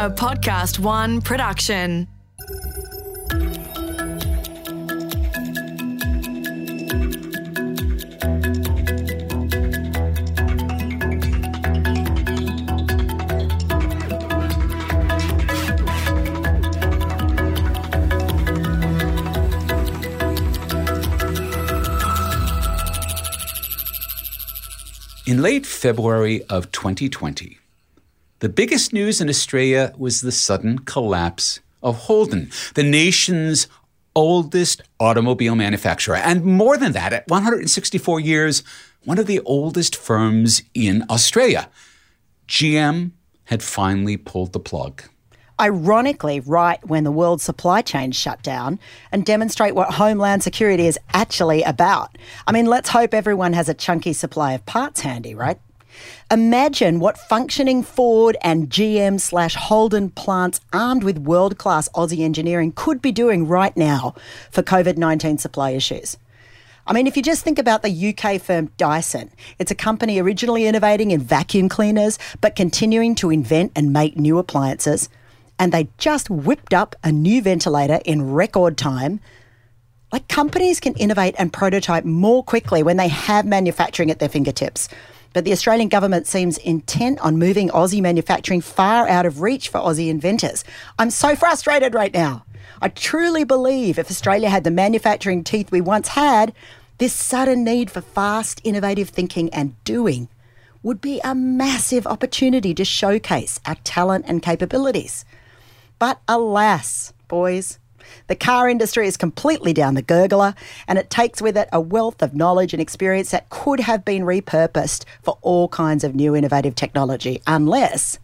a Podcast One production. In late February of 2020, the biggest news in Australia was the sudden collapse of Holden, the nation's oldest automobile manufacturer. And more than that, at 164 years, one of the oldest firms in Australia. GM had finally pulled the plug. Ironically, right when the world supply chain shut down and demonstrate what Homeland Security is actually about. I mean, let's hope everyone has a chunky supply of parts handy, right? Imagine what functioning Ford and GM slash Holden plants armed with world class Aussie engineering could be doing right now for COVID 19 supply issues. I mean, if you just think about the UK firm Dyson, it's a company originally innovating in vacuum cleaners, but continuing to invent and make new appliances. And they just whipped up a new ventilator in record time. Like companies can innovate and prototype more quickly when they have manufacturing at their fingertips. But the Australian government seems intent on moving Aussie manufacturing far out of reach for Aussie inventors. I'm so frustrated right now. I truly believe if Australia had the manufacturing teeth we once had, this sudden need for fast, innovative thinking and doing would be a massive opportunity to showcase our talent and capabilities. But alas, boys, the car industry is completely down the gurgler, and it takes with it a wealth of knowledge and experience that could have been repurposed for all kinds of new innovative technology, unless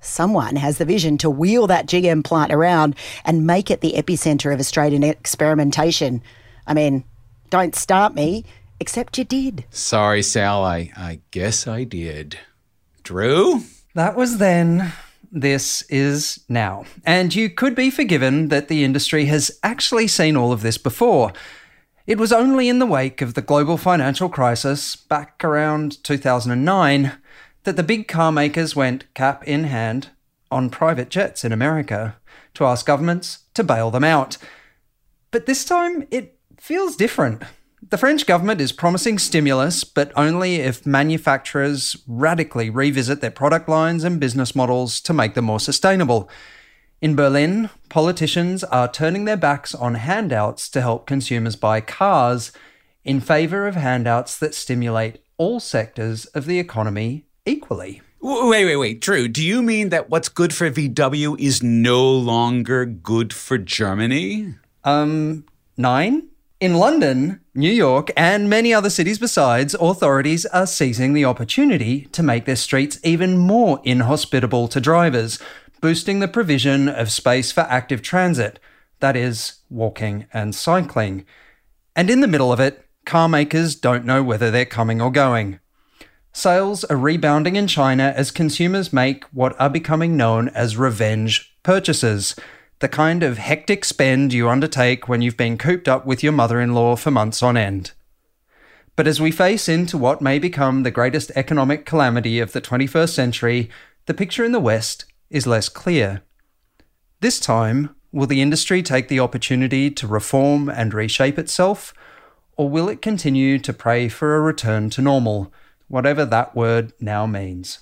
someone has the vision to wheel that GM plant around and make it the epicenter of Australian experimentation. I mean, don't start me, except you did. Sorry, Sal, I, I guess I did. Drew? That was then. This is now. And you could be forgiven that the industry has actually seen all of this before. It was only in the wake of the global financial crisis back around 2009 that the big car makers went cap in hand on private jets in America to ask governments to bail them out. But this time it feels different. The French government is promising stimulus, but only if manufacturers radically revisit their product lines and business models to make them more sustainable. In Berlin, politicians are turning their backs on handouts to help consumers buy cars in favour of handouts that stimulate all sectors of the economy equally. Wait, wait, wait. Drew, do you mean that what's good for VW is no longer good for Germany? Um, nine? In London, New York, and many other cities besides, authorities are seizing the opportunity to make their streets even more inhospitable to drivers, boosting the provision of space for active transit, that is, walking and cycling. And in the middle of it, car makers don't know whether they're coming or going. Sales are rebounding in China as consumers make what are becoming known as revenge purchases the kind of hectic spend you undertake when you've been cooped up with your mother in law for months on end. But as we face into what may become the greatest economic calamity of the 21st century, the picture in the West is less clear. This time, will the industry take the opportunity to reform and reshape itself, or will it continue to pray for a return to normal, whatever that word now means?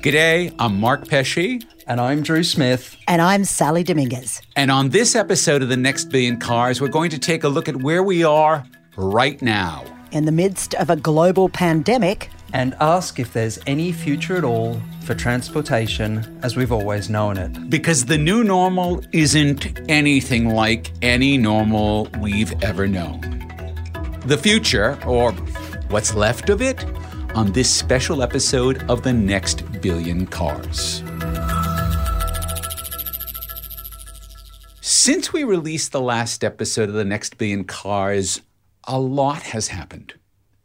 G'day, I'm Mark Pesce. And I'm Drew Smith. And I'm Sally Dominguez. And on this episode of The Next Billion Cars, we're going to take a look at where we are right now. In the midst of a global pandemic. And ask if there's any future at all for transportation as we've always known it. Because the new normal isn't anything like any normal we've ever known. The future, or what's left of it, on this special episode of The Next Billion Cars. Since we released the last episode of The Next Billion Cars, a lot has happened.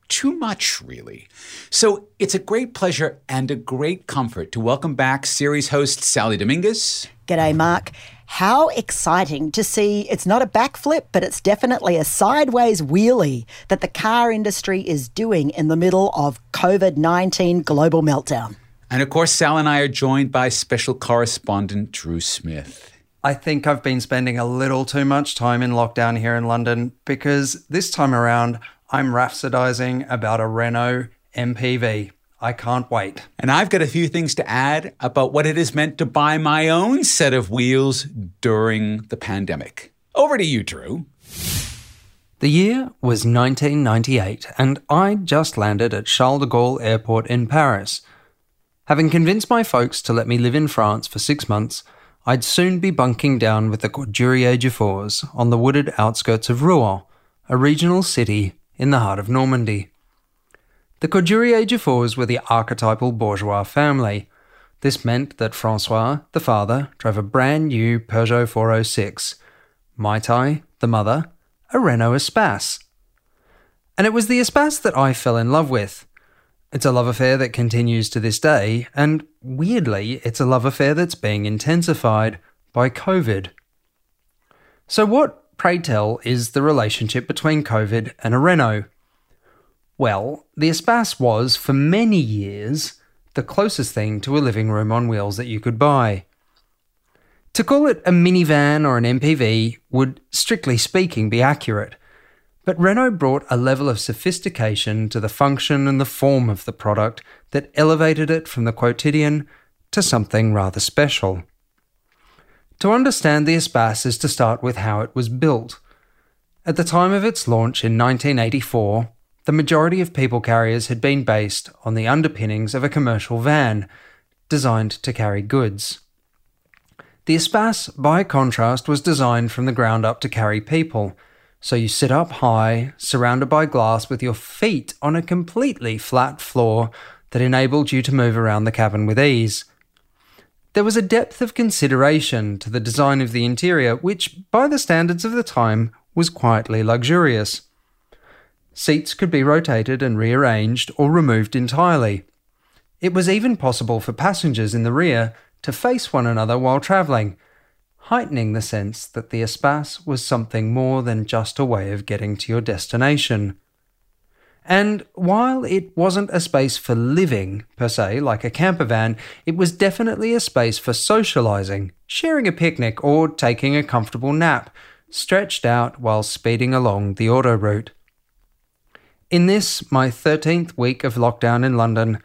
Too much, really. So it's a great pleasure and a great comfort to welcome back series host Sally Dominguez. G'day, Mark. How exciting to see it's not a backflip, but it's definitely a sideways wheelie that the car industry is doing in the middle of COVID 19 global meltdown. And of course, Sal and I are joined by special correspondent Drew Smith. I think I've been spending a little too much time in lockdown here in London because this time around I'm rhapsodizing about a Renault MPV. I can't wait. And I've got a few things to add about what it has meant to buy my own set of wheels during the pandemic. Over to you, Drew. The year was 1998, and I just landed at Charles de Gaulle Airport in Paris. Having convinced my folks to let me live in France for six months, I'd soon be bunking down with the Couturier Dufours on the wooded outskirts of Rouen, a regional city in the heart of Normandy. The Couturier Dufours were the archetypal bourgeois family. This meant that Francois, the father, drove a brand new Peugeot 406, Maïté, the mother, a Renault Espace. And it was the Espace that I fell in love with. It's a love affair that continues to this day, and weirdly, it's a love affair that's being intensified by COVID. So, what, pray tell, is the relationship between COVID and a Renault? Well, the Espace was, for many years, the closest thing to a living room on wheels that you could buy. To call it a minivan or an MPV would, strictly speaking, be accurate, but Renault brought a level of sophistication to the function and the form of the product that elevated it from the quotidian to something rather special. To understand the Espace is to start with how it was built. At the time of its launch in 1984, the majority of people carriers had been based on the underpinnings of a commercial van designed to carry goods. The Espace, by contrast, was designed from the ground up to carry people, so you sit up high, surrounded by glass, with your feet on a completely flat floor that enabled you to move around the cabin with ease. There was a depth of consideration to the design of the interior, which, by the standards of the time, was quietly luxurious. Seats could be rotated and rearranged or removed entirely. It was even possible for passengers in the rear to face one another while travelling, heightening the sense that the Espace was something more than just a way of getting to your destination. And while it wasn't a space for living, per se, like a camper van, it was definitely a space for socialising, sharing a picnic, or taking a comfortable nap, stretched out while speeding along the autoroute. In this, my 13th week of lockdown in London,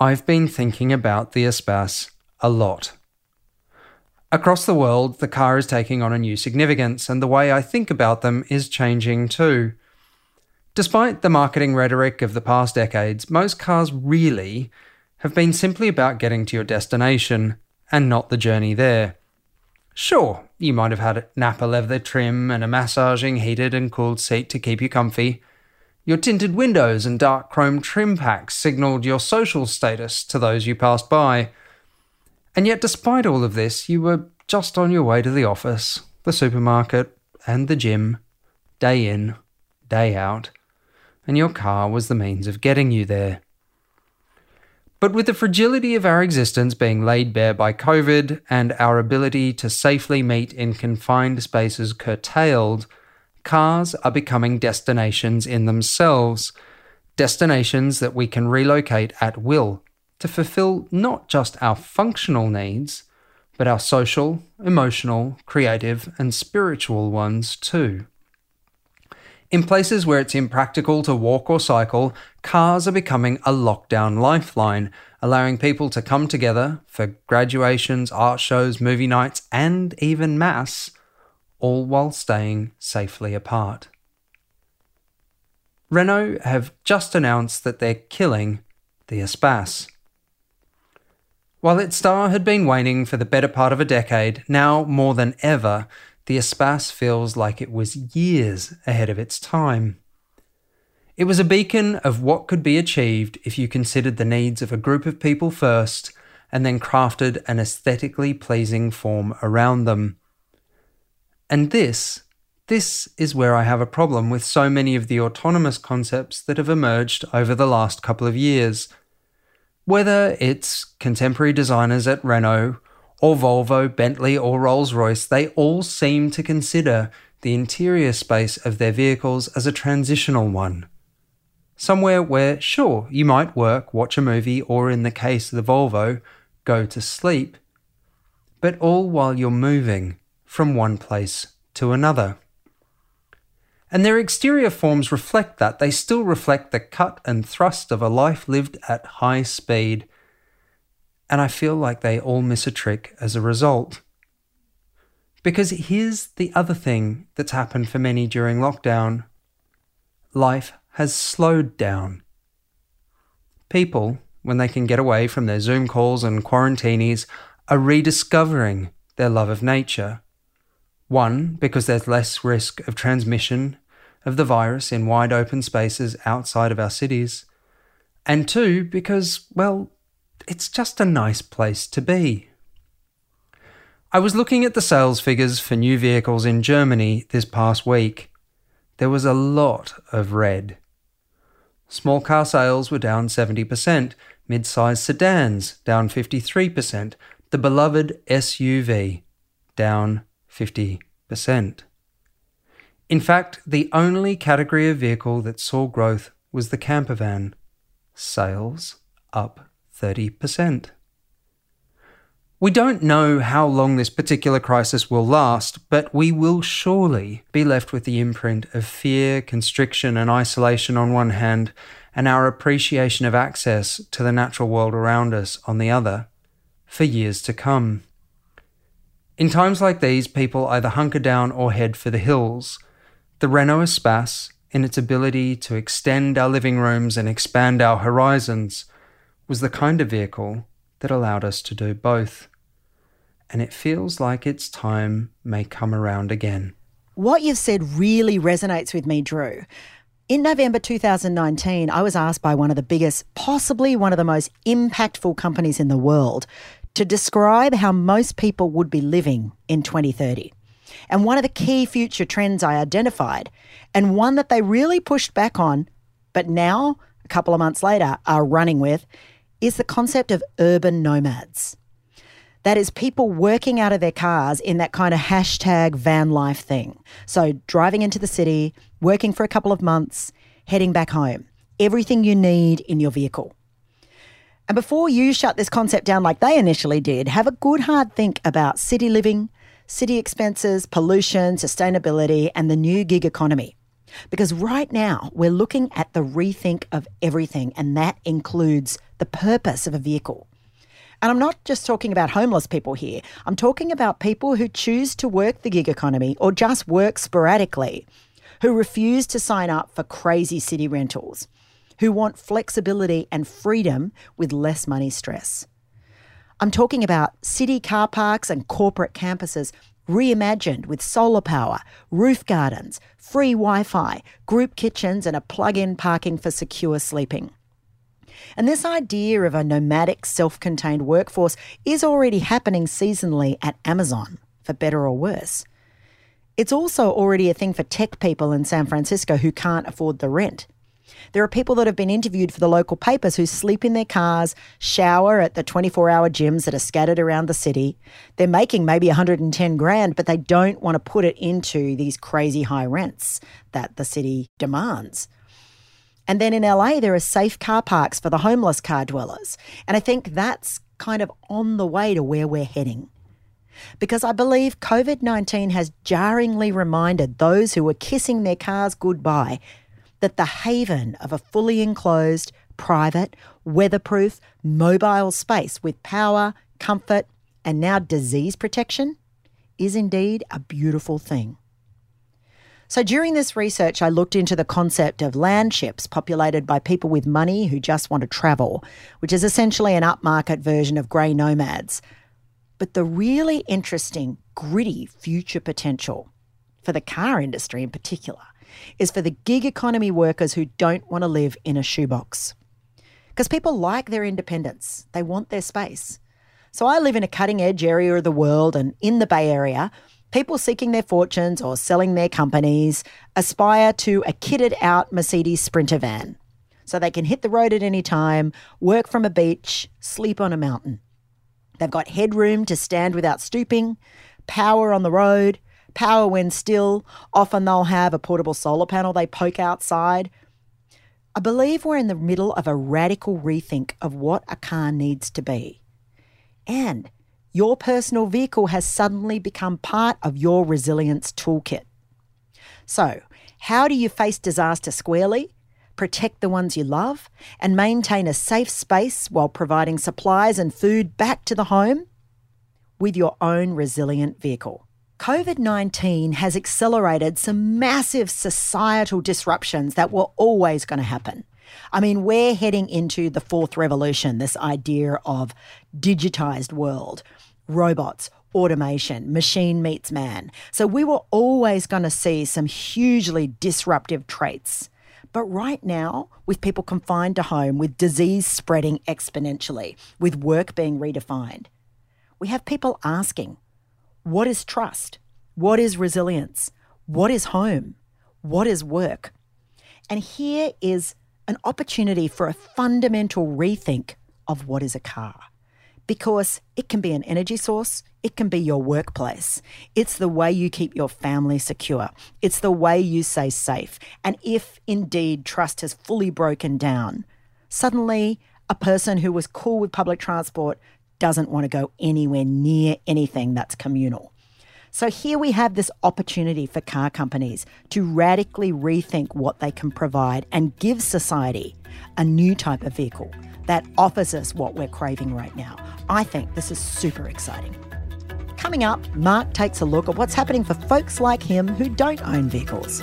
I've been thinking about the Espace a lot. Across the world, the car is taking on a new significance, and the way I think about them is changing too. Despite the marketing rhetoric of the past decades, most cars really have been simply about getting to your destination and not the journey there. Sure, you might have had Nappa leather trim and a massaging heated and cooled seat to keep you comfy, your tinted windows and dark chrome trim packs signalled your social status to those you passed by. And yet, despite all of this, you were just on your way to the office, the supermarket, and the gym, day in, day out, and your car was the means of getting you there. But with the fragility of our existence being laid bare by COVID and our ability to safely meet in confined spaces curtailed, cars are becoming destinations in themselves, destinations that we can relocate at will to fulfill not just our functional needs, but our social, emotional, creative, and spiritual ones too. In places where it's impractical to walk or cycle, cars are becoming a lockdown lifeline, allowing people to come together for graduations, art shows, movie nights, and even Mass all while staying safely apart. Renault have just announced that they're killing the Espace. While its star had been waning for the better part of a decade, now more than ever, the Espace feels like it was years ahead of its time. It was a beacon of what could be achieved if you considered the needs of a group of people first and then crafted an aesthetically pleasing form around them. And this, this is where I have a problem with so many of the autonomous concepts that have emerged over the last couple of years. Whether it's contemporary designers at Renault, or Volvo, Bentley, or Rolls Royce, they all seem to consider the interior space of their vehicles as a transitional one. Somewhere where, sure, you might work, watch a movie, or in the case of the Volvo, go to sleep, but all while you're moving from one place to another. And their exterior forms reflect that. They still reflect the cut and thrust of a life lived at high speed. And I feel like they all miss a trick as a result. Because here's the other thing that's happened for many during lockdown life has slowed down. People, when they can get away from their Zoom calls and quarantinis, are rediscovering their love of nature. One, because there's less risk of transmission of the virus in wide open spaces outside of our cities. And two, because, well, it's just a nice place to be. I was looking at the sales figures for new vehicles in Germany this past week. There was a lot of red. Small car sales were down 70%, mid sized sedans down 53%, the beloved SUV down 50%. In fact, the only category of vehicle that saw growth was the camper van. Sales up 30%. We don't know how long this particular crisis will last, but we will surely be left with the imprint of fear, constriction, and isolation on one hand, and our appreciation of access to the natural world around us on the other, for years to come. In times like these, people either hunker down or head for the hills. The Renault Espace, in its ability to extend our living rooms and expand our horizons, was the kind of vehicle that allowed us to do both. And it feels like its time may come around again. What you've said really resonates with me, Drew. In November 2019, I was asked by one of the biggest, possibly one of the most impactful companies in the world, to describe how most people would be living in 2030. And one of the key future trends I identified, and one that they really pushed back on, but now, a couple of months later, are running with, is the concept of urban nomads. That is people working out of their cars in that kind of hashtag van life thing. So driving into the city, working for a couple of months, heading back home. Everything you need in your vehicle. And before you shut this concept down like they initially did, have a good hard think about city living, city expenses, pollution, sustainability, and the new gig economy. Because right now, we're looking at the rethink of everything, and that includes the purpose of a vehicle. And I'm not just talking about homeless people here, I'm talking about people who choose to work the gig economy or just work sporadically, who refuse to sign up for crazy city rentals, who want flexibility and freedom with less money stress. I'm talking about city car parks and corporate campuses reimagined with solar power, roof gardens, free Wi Fi, group kitchens, and a plug in parking for secure sleeping. And this idea of a nomadic, self contained workforce is already happening seasonally at Amazon, for better or worse. It's also already a thing for tech people in San Francisco who can't afford the rent. There are people that have been interviewed for the local papers who sleep in their cars, shower at the 24 hour gyms that are scattered around the city. They're making maybe 110 grand, but they don't want to put it into these crazy high rents that the city demands. And then in LA, there are safe car parks for the homeless car dwellers. And I think that's kind of on the way to where we're heading. Because I believe COVID 19 has jarringly reminded those who were kissing their cars goodbye that the haven of a fully enclosed, private, weatherproof, mobile space with power, comfort, and now disease protection is indeed a beautiful thing. So during this research, I looked into the concept of land ships populated by people with money who just want to travel, which is essentially an upmarket version of grey nomads. But the really interesting, gritty future potential for the car industry in particular is for the gig economy workers who don't want to live in a shoebox. Because people like their independence, they want their space. So I live in a cutting edge area of the world, and in the Bay Area, people seeking their fortunes or selling their companies aspire to a kitted out Mercedes Sprinter van. So they can hit the road at any time, work from a beach, sleep on a mountain. They've got headroom to stand without stooping, power on the road, power when still. Often they'll have a portable solar panel they poke outside. I believe we're in the middle of a radical rethink of what a car needs to be. And your personal vehicle has suddenly become part of your resilience toolkit. So, how do you face disaster squarely, protect the ones you love, and maintain a safe space while providing supplies and food back to the home? With your own resilient vehicle. COVID 19 has accelerated some massive societal disruptions that were always going to happen. I mean, we're heading into the fourth revolution, this idea of digitized world, robots, automation, machine meets man. So we were always going to see some hugely disruptive traits. But right now, with people confined to home, with disease spreading exponentially, with work being redefined, we have people asking, what is trust? What is resilience? What is home? What is work? And here is an opportunity for a fundamental rethink of what is a car. Because it can be an energy source, it can be your workplace. It's the way you keep your family secure. It's the way you stay safe. And if indeed trust has fully broken down, suddenly a person who was cool with public transport doesn't want to go anywhere near anything that's communal. So here we have this opportunity for car companies to radically rethink what they can provide and give society a new type of vehicle that offers us what we're craving right now. I think this is super exciting. Coming up, Mark takes a look at what's happening for folks like him who don't own vehicles.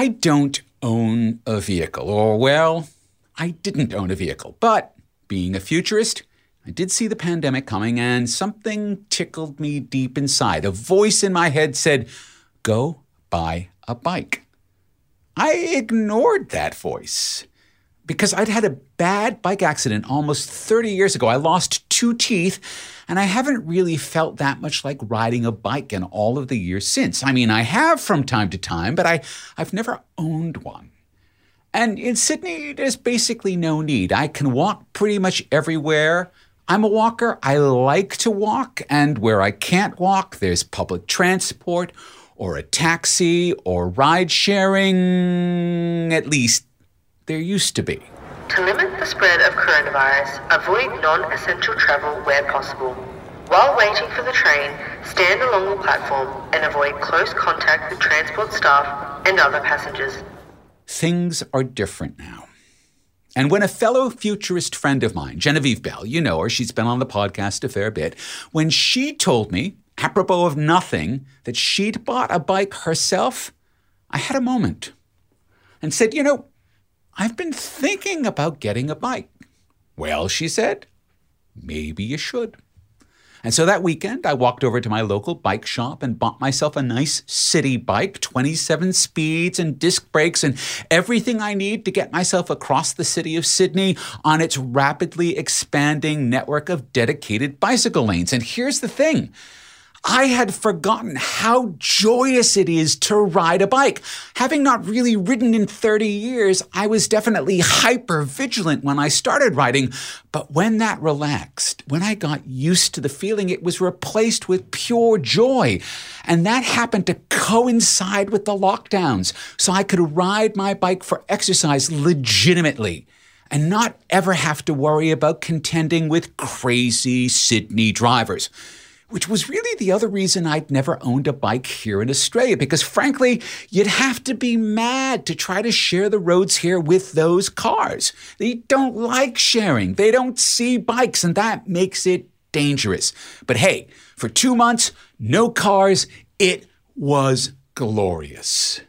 I don't own a vehicle, or well, I didn't own a vehicle. But being a futurist, I did see the pandemic coming and something tickled me deep inside. A voice in my head said, Go buy a bike. I ignored that voice because I'd had a bad bike accident almost 30 years ago. I lost two teeth, and I haven't really felt that much like riding a bike in all of the years since. I mean, I have from time to time, but I, I've never owned one. And in Sydney, there's basically no need. I can walk pretty much everywhere. I'm a walker. I like to walk. And where I can't walk, there's public transport or a taxi or ride sharing. At least there used to be. To limit the spread of coronavirus, avoid non essential travel where possible. While waiting for the train, stand along the platform and avoid close contact with transport staff and other passengers. Things are different now. And when a fellow futurist friend of mine, Genevieve Bell, you know her, she's been on the podcast a fair bit, when she told me, apropos of nothing, that she'd bought a bike herself, I had a moment and said, You know, I've been thinking about getting a bike. Well, she said, maybe you should. And so that weekend, I walked over to my local bike shop and bought myself a nice city bike, 27 speeds and disc brakes and everything I need to get myself across the city of Sydney on its rapidly expanding network of dedicated bicycle lanes. And here's the thing I had forgotten how joyous it is to ride a bike. Having not really ridden in 30 years, I was definitely hyper vigilant when I started riding. But when that relaxed, when I got used to the feeling, it was replaced with pure joy. And that happened to coincide with the lockdowns. So I could ride my bike for exercise legitimately and not ever have to worry about contending with crazy Sydney drivers which was really the other reason I'd never owned a bike here in Australia, because frankly, you'd have to be mad to try to share the roads here with those cars. They don't like sharing, they don't see bikes, and that makes it dangerous. But hey, for two months, no cars, it was glorious.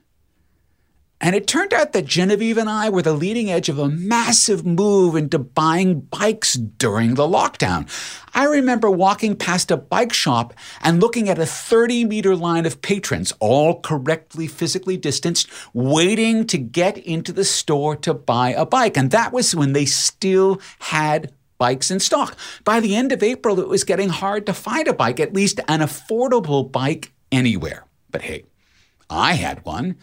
And it turned out that Genevieve and I were the leading edge of a massive move into buying bikes during the lockdown. I remember walking past a bike shop and looking at a 30 meter line of patrons, all correctly physically distanced, waiting to get into the store to buy a bike. And that was when they still had bikes in stock. By the end of April, it was getting hard to find a bike, at least an affordable bike anywhere. But hey, I had one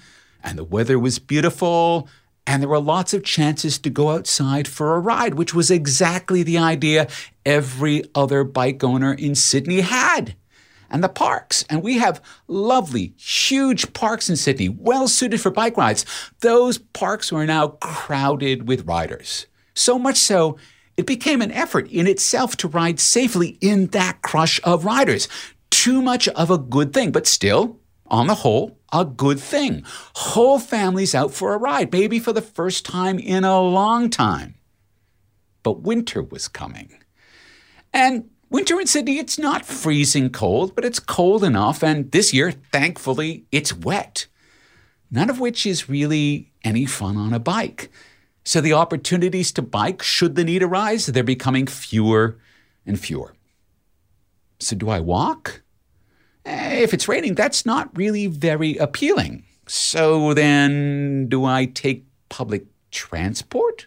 and the weather was beautiful, and there were lots of chances to go outside for a ride, which was exactly the idea every other bike owner in Sydney had. and the parks. And we have lovely, huge parks in Sydney, well suited for bike rides. Those parks are now crowded with riders. So much so, it became an effort in itself to ride safely in that crush of riders. Too much of a good thing, but still, on the whole, a good thing. Whole families out for a ride, maybe for the first time in a long time. But winter was coming. And winter in Sydney, it's not freezing cold, but it's cold enough. And this year, thankfully, it's wet. None of which is really any fun on a bike. So the opportunities to bike, should the need arise, they're becoming fewer and fewer. So do I walk? Eh, if it's raining, that's not really very appealing. So then, do I take public transport?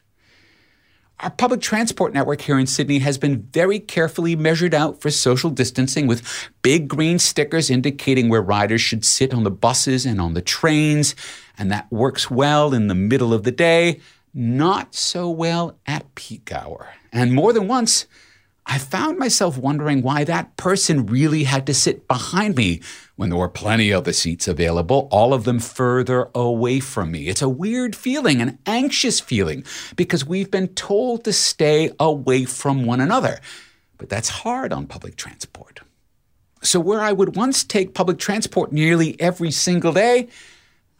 Our public transport network here in Sydney has been very carefully measured out for social distancing with big green stickers indicating where riders should sit on the buses and on the trains. And that works well in the middle of the day, not so well at peak hour. And more than once, I found myself wondering why that person really had to sit behind me when there were plenty of the seats available, all of them further away from me. It's a weird feeling, an anxious feeling, because we've been told to stay away from one another. But that's hard on public transport. So, where I would once take public transport nearly every single day,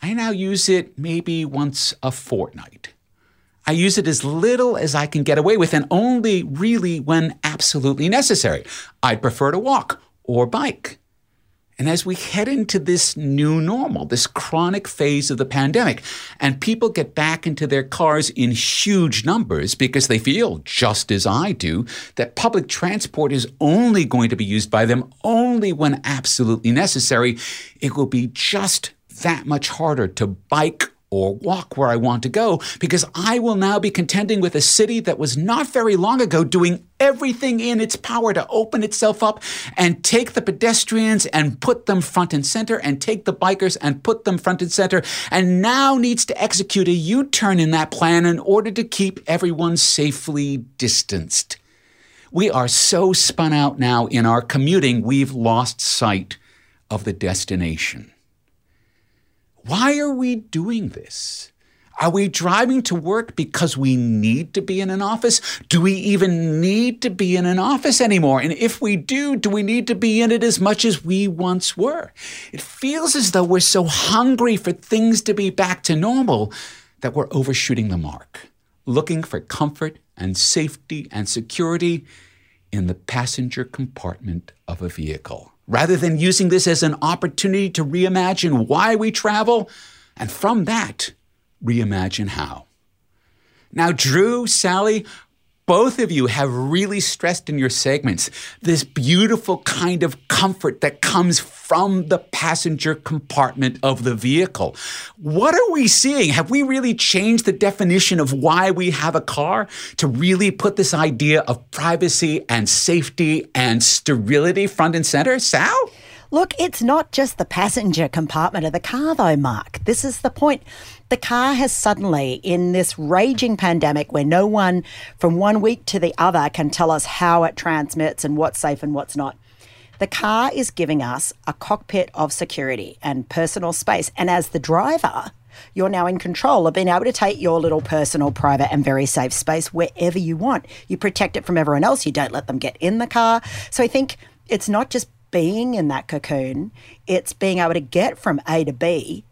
I now use it maybe once a fortnight. I use it as little as I can get away with and only really when absolutely necessary. I'd prefer to walk or bike. And as we head into this new normal, this chronic phase of the pandemic, and people get back into their cars in huge numbers because they feel, just as I do, that public transport is only going to be used by them only when absolutely necessary, it will be just that much harder to bike or walk where I want to go because I will now be contending with a city that was not very long ago doing everything in its power to open itself up and take the pedestrians and put them front and center and take the bikers and put them front and center and now needs to execute a U turn in that plan in order to keep everyone safely distanced. We are so spun out now in our commuting, we've lost sight of the destination. Why are we doing this? Are we driving to work because we need to be in an office? Do we even need to be in an office anymore? And if we do, do we need to be in it as much as we once were? It feels as though we're so hungry for things to be back to normal that we're overshooting the mark, looking for comfort and safety and security in the passenger compartment of a vehicle rather than using this as an opportunity to reimagine why we travel, and from that, reimagine how. Now, Drew, Sally, both of you have really stressed in your segments this beautiful kind of comfort that comes from the passenger compartment of the vehicle. What are we seeing? Have we really changed the definition of why we have a car to really put this idea of privacy and safety and sterility front and center? Sal? Look, it's not just the passenger compartment of the car, though, Mark. This is the point. The car has suddenly, in this raging pandemic where no one from one week to the other can tell us how it transmits and what's safe and what's not, the car is giving us a cockpit of security and personal space. And as the driver, you're now in control of being able to take your little personal, private, and very safe space wherever you want. You protect it from everyone else. You don't let them get in the car. So I think it's not just being in that cocoon, it's being able to get from A to B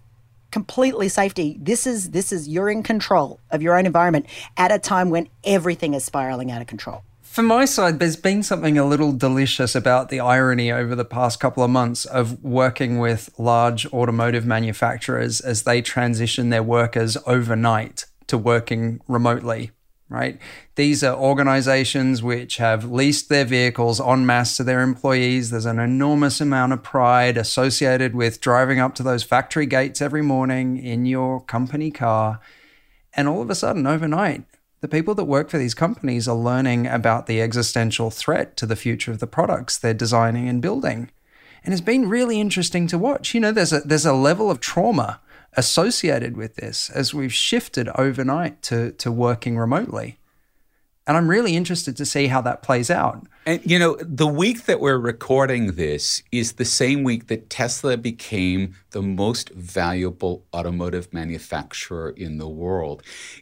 completely safety. This is this is you're in control of your own environment at a time when everything is spiraling out of control. From my side, there's been something a little delicious about the irony over the past couple of months of working with large automotive manufacturers as they transition their workers overnight to working remotely right? These are organizations which have leased their vehicles en masse to their employees. There's an enormous amount of pride associated with driving up to those factory gates every morning in your company car. And all of a sudden, overnight, the people that work for these companies are learning about the existential threat to the future of the products they're designing and building. And it's been really interesting to watch. You know, there's a there's a level of trauma associated with this as we've shifted overnight to, to working remotely. And I'm really interested to see how that plays out. And you know, the week that we're recording this is the same week that Tesla became the most valuable automotive manufacturer in the world.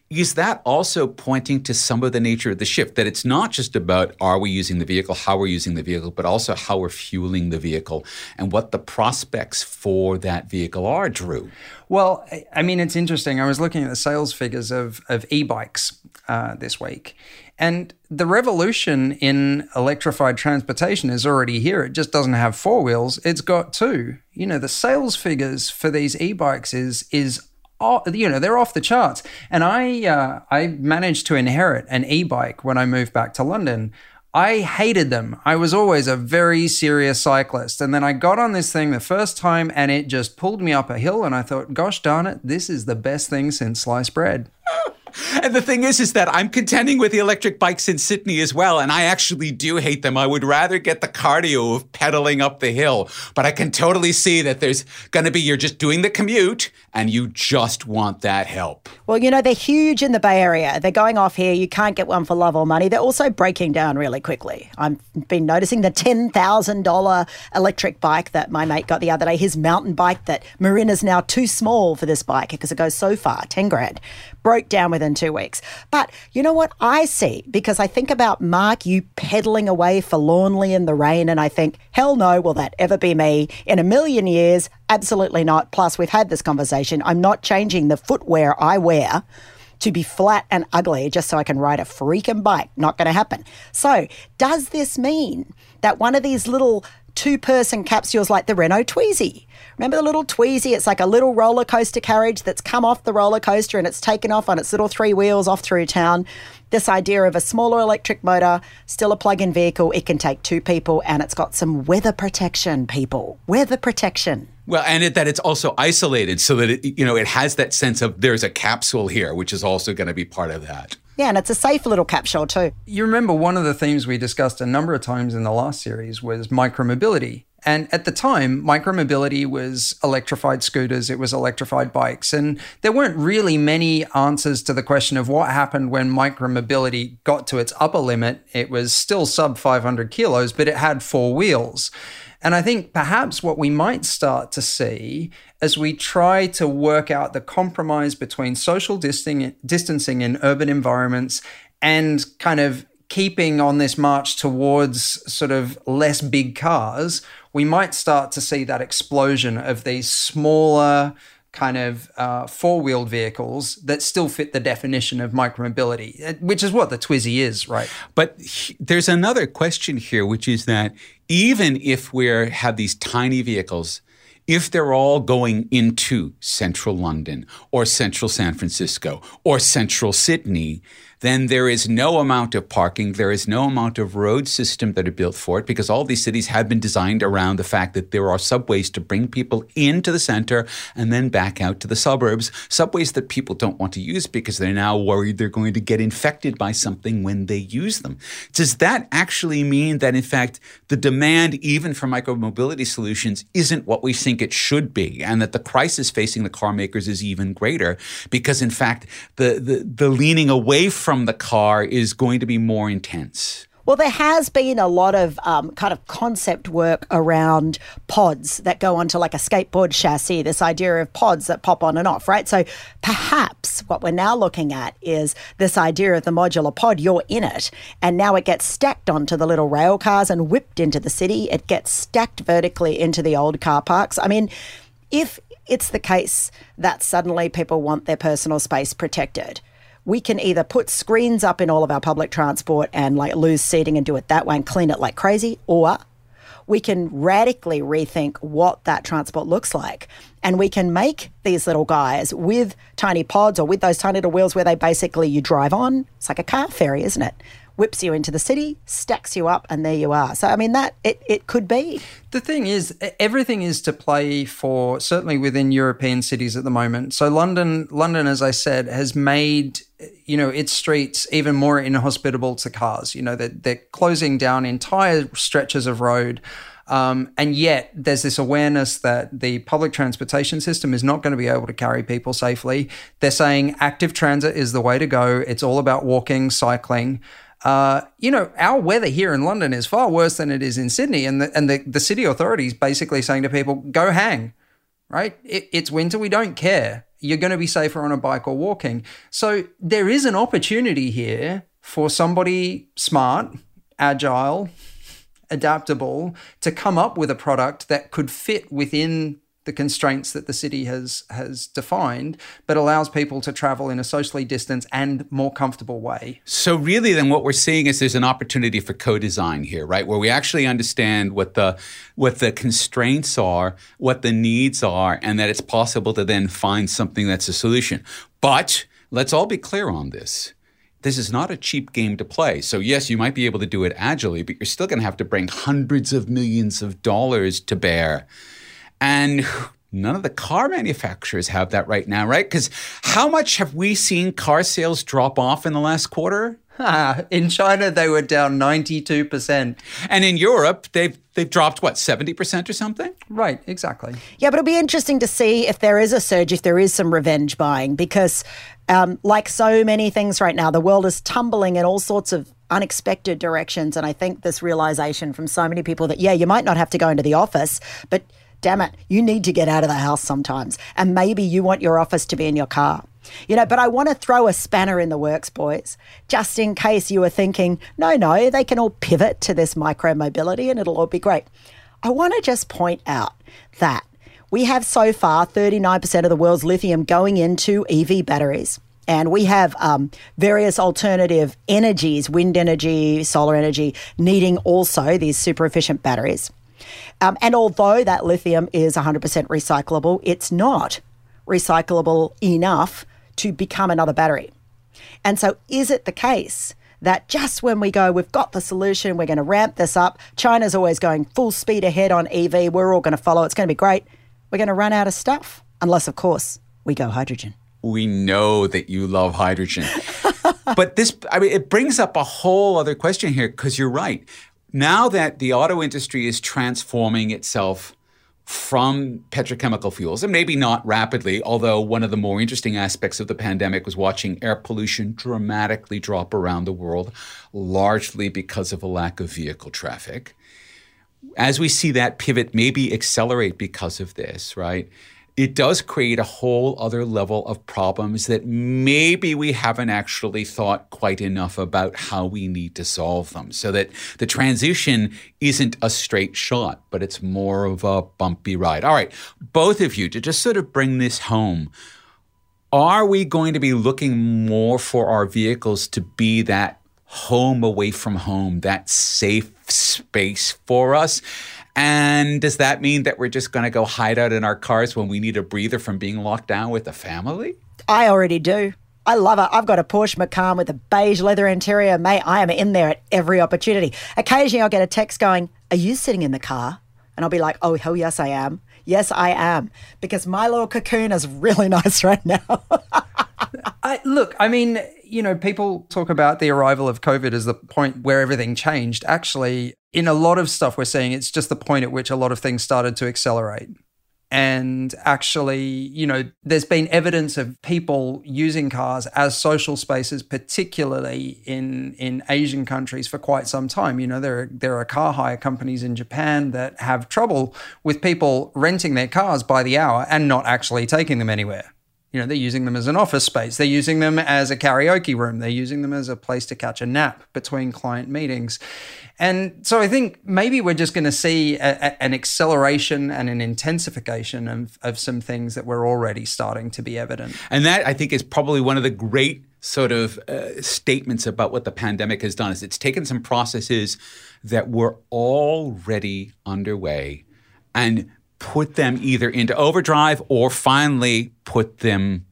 Is that also pointing to some of the nature of the shift? That it's not just about are we using the vehicle, how we're using the vehicle, but also how we're fueling the vehicle and what the prospects for that vehicle are, Drew? Well, I mean, it's interesting. I was looking at the sales figures of, of e bikes uh, this week. And the revolution in electrified transportation is already here. It just doesn't have four wheels, it's got two. You know, the sales figures for these e-bikes is is Oh, you know they're off the charts and i uh, i managed to inherit an e-bike when i moved back to london I hated them. I was always a very serious cyclist. And then I got on this thing the first time and it just pulled me up a hill. And I thought, gosh darn it, this is the best thing since sliced bread. And the thing is, is that I'm contending with the electric bikes in Sydney as well, and I actually do hate them. I would rather get the cardio of pedaling up the hill, but I can totally see that there's going to be you're just doing the commute and you just want that help. Well, you know, they're huge in the Bay Area. They're going off here. You can't get one for love or money. They're also breaking down really quickly. I've been noticing the $10,000 electric bike that my mate got the other day, his mountain bike that Marin is now too small for this bike because it goes so far, 10 grand, broke down within two weeks. But you know what I see? Because I think about Mark, you pedaling away forlornly in the rain, and I think, hell no, will that ever be me in a million years? Absolutely not. Plus, we've had this conversation. I'm not changing the footwear I wear to be flat and ugly just so I can ride a freaking bike. Not going to happen. So, does this mean that one of these little two person capsules like the Renault Twizy. Remember the little Twizy? It's like a little roller coaster carriage that's come off the roller coaster and it's taken off on its little three wheels off through town. This idea of a smaller electric motor, still a plug in vehicle, it can take two people and it's got some weather protection, people. Weather protection. Well, and it, that it's also isolated so that it, you know it has that sense of there's a capsule here, which is also going to be part of that. Yeah, and it's a safe little capsule too. You remember one of the themes we discussed a number of times in the last series was micromobility. And at the time, micromobility was electrified scooters, it was electrified bikes. And there weren't really many answers to the question of what happened when micromobility got to its upper limit. It was still sub 500 kilos, but it had four wheels. And I think perhaps what we might start to see as we try to work out the compromise between social distancing in urban environments and kind of keeping on this march towards sort of less big cars, we might start to see that explosion of these smaller, kind of uh, four wheeled vehicles that still fit the definition of micromobility, uh, which is what the Twizy is, right? But there's another question here, which is that even if we have these tiny vehicles, if they're all going into central London or central San Francisco or central Sydney, then there is no amount of parking, there is no amount of road system that are built for it because all these cities have been designed around the fact that there are subways to bring people into the center and then back out to the suburbs. Subways that people don't want to use because they're now worried they're going to get infected by something when they use them. Does that actually mean that, in fact, the demand, even for micromobility solutions, isn't what we think it should be, and that the crisis facing the car makers is even greater because, in fact, the, the, the leaning away from from the car is going to be more intense. Well, there has been a lot of um, kind of concept work around pods that go onto like a skateboard chassis, this idea of pods that pop on and off, right? So perhaps what we're now looking at is this idea of the modular pod, you're in it, and now it gets stacked onto the little rail cars and whipped into the city. It gets stacked vertically into the old car parks. I mean, if it's the case that suddenly people want their personal space protected, we can either put screens up in all of our public transport and like lose seating and do it that way and clean it like crazy, or we can radically rethink what that transport looks like. And we can make these little guys with tiny pods or with those tiny little wheels where they basically you drive on. It's like a car ferry, isn't it? whips you into the city, stacks you up, and there you are. So, I mean, that it, it could be. The thing is, everything is to play for, certainly within European cities at the moment. So, London, London, as I said, has made you know its streets even more inhospitable to cars. You know, they're, they're closing down entire stretches of road. Um, and yet, there's this awareness that the public transportation system is not going to be able to carry people safely. They're saying active transit is the way to go. It's all about walking, cycling. Uh, you know, our weather here in London is far worse than it is in Sydney, and the, and the, the city authorities basically saying to people, "Go hang." Right? It, it's winter. We don't care. You're going to be safer on a bike or walking. So there is an opportunity here for somebody smart, agile, adaptable to come up with a product that could fit within the constraints that the city has has defined, but allows people to travel in a socially distanced and more comfortable way. So really then what we're seeing is there's an opportunity for co-design here, right? Where we actually understand what the what the constraints are, what the needs are, and that it's possible to then find something that's a solution. But let's all be clear on this this is not a cheap game to play. So, yes, you might be able to do it agilely, but you're still going to have to bring hundreds of millions of dollars to bear and none of the car manufacturers have that right now, right? Because how much have we seen car sales drop off in the last quarter? in China, they were down 92%. And in Europe, they've they've dropped what 70% or something right exactly yeah but it'll be interesting to see if there is a surge if there is some revenge buying because um, like so many things right now the world is tumbling in all sorts of unexpected directions and i think this realization from so many people that yeah you might not have to go into the office but damn it, you need to get out of the house sometimes. And maybe you want your office to be in your car. You know, but I want to throw a spanner in the works, boys, just in case you were thinking, no, no, they can all pivot to this micro mobility and it'll all be great. I want to just point out that we have so far 39% of the world's lithium going into EV batteries. And we have um, various alternative energies, wind energy, solar energy, needing also these super efficient batteries. Um, and although that lithium is 100% recyclable, it's not recyclable enough to become another battery. And so, is it the case that just when we go, we've got the solution, we're going to ramp this up, China's always going full speed ahead on EV, we're all going to follow, it's going to be great, we're going to run out of stuff? Unless, of course, we go hydrogen. We know that you love hydrogen. but this, I mean, it brings up a whole other question here because you're right now that the auto industry is transforming itself from petrochemical fuels, and maybe not rapidly, although one of the more interesting aspects of the pandemic was watching air pollution dramatically drop around the world, largely because of a lack of vehicle traffic. As we see that pivot maybe accelerate because of this, right? It does create a whole other level of problems that maybe we haven't actually thought quite enough about how we need to solve them. So that the transition isn't a straight shot, but it's more of a bumpy ride. All right, both of you, to just sort of bring this home, are we going to be looking more for our vehicles to be that home away from home, that safe space for us? And does that mean that we're just going to go hide out in our cars when we need a breather from being locked down with the family? I already do. I love it. I've got a Porsche Macan with a beige leather interior. Mate, I am in there at every opportunity. Occasionally I'll get a text going, Are you sitting in the car? And I'll be like, Oh, hell yes, I am. Yes, I am. Because my little cocoon is really nice right now. I, look, I mean, you know, people talk about the arrival of COVID as the point where everything changed. Actually, in a lot of stuff we're seeing, it's just the point at which a lot of things started to accelerate. And actually, you know, there's been evidence of people using cars as social spaces, particularly in in Asian countries, for quite some time. You know, there are, there are car hire companies in Japan that have trouble with people renting their cars by the hour and not actually taking them anywhere. You know, they're using them as an office space. They're using them as a karaoke room. They're using them as a place to catch a nap between client meetings. And so I think maybe we're just going to see a, a, an acceleration and an intensification of, of some things that were already starting to be evident. And that I think is probably one of the great sort of uh, statements about what the pandemic has done is it's taken some processes that were already underway and put them either into overdrive or finally put them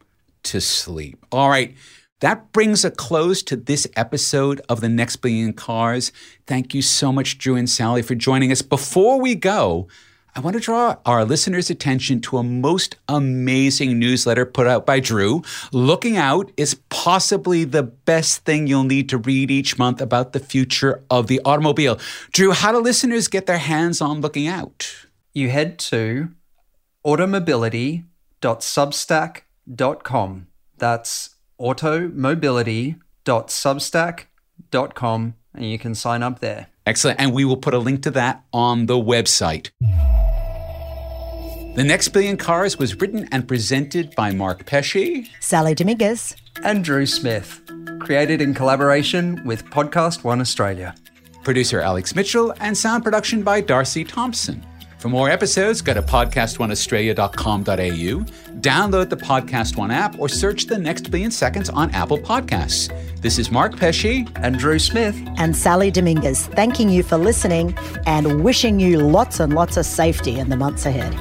to sleep. All right. That brings a close to this episode of The Next Billion Cars. Thank you so much, Drew and Sally, for joining us. Before we go, I want to draw our listeners' attention to a most amazing newsletter put out by Drew. Looking Out is possibly the best thing you'll need to read each month about the future of the automobile. Drew, how do listeners get their hands on Looking Out? You head to automobility.substack.com. That's automobility.substack.com and you can sign up there. Excellent. And we will put a link to that on the website. The Next Billion Cars was written and presented by Mark Pesce. Sally Dominguez. And Drew Smith. Created in collaboration with Podcast One Australia. Producer Alex Mitchell and sound production by Darcy Thompson. For more episodes, go to podcastoneaustralia.com.au, download the Podcast One app, or search the next billion seconds on Apple Podcasts. This is Mark Pesce and Drew Smith and Sally Dominguez, thanking you for listening and wishing you lots and lots of safety in the months ahead.